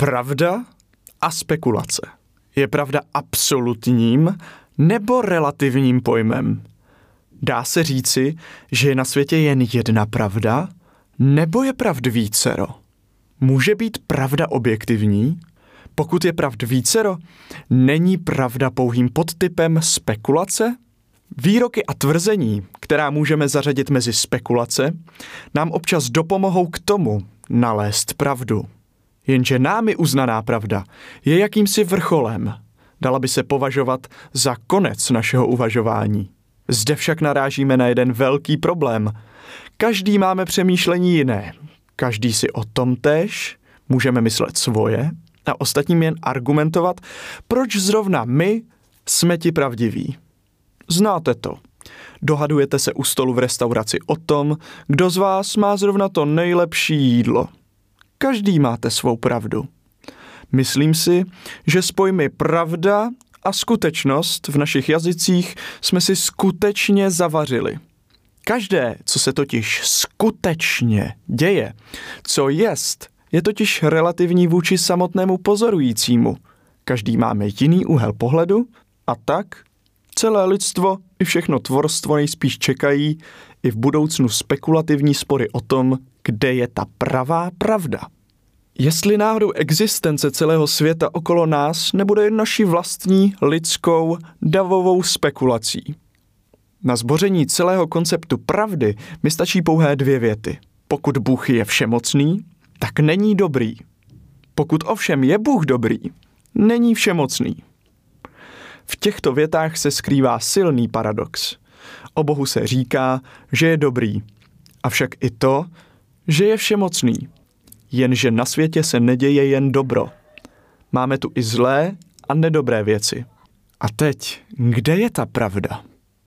Pravda a spekulace. Je pravda absolutním nebo relativním pojmem? Dá se říci, že je na světě jen jedna pravda, nebo je pravd vícero? Může být pravda objektivní? Pokud je pravd vícero, není pravda pouhým podtypem spekulace? Výroky a tvrzení, která můžeme zařadit mezi spekulace, nám občas dopomohou k tomu nalézt pravdu. Jenže námi uznaná pravda je jakýmsi vrcholem. Dala by se považovat za konec našeho uvažování. Zde však narážíme na jeden velký problém. Každý máme přemýšlení jiné. Každý si o tom tež můžeme myslet svoje a ostatním jen argumentovat, proč zrovna my jsme ti pravdiví. Znáte to. Dohadujete se u stolu v restauraci o tom, kdo z vás má zrovna to nejlepší jídlo. Každý máte svou pravdu. Myslím si, že s pojmy pravda a skutečnost v našich jazycích jsme si skutečně zavařili. Každé, co se totiž skutečně děje, co jest, je totiž relativní vůči samotnému pozorujícímu. Každý máme jiný úhel pohledu a tak celé lidstvo i všechno tvorstvo nejspíš čekají i v budoucnu spekulativní spory o tom, kde je ta pravá pravda. Jestli náhodou existence celého světa okolo nás nebude jen naší vlastní lidskou davovou spekulací. Na zboření celého konceptu pravdy mi stačí pouhé dvě věty. Pokud Bůh je všemocný, tak není dobrý. Pokud ovšem je Bůh dobrý, není všemocný. V těchto větách se skrývá silný paradox. O Bohu se říká, že je dobrý, avšak i to, že je všemocný. Jenže na světě se neděje jen dobro. Máme tu i zlé a nedobré věci. A teď, kde je ta pravda?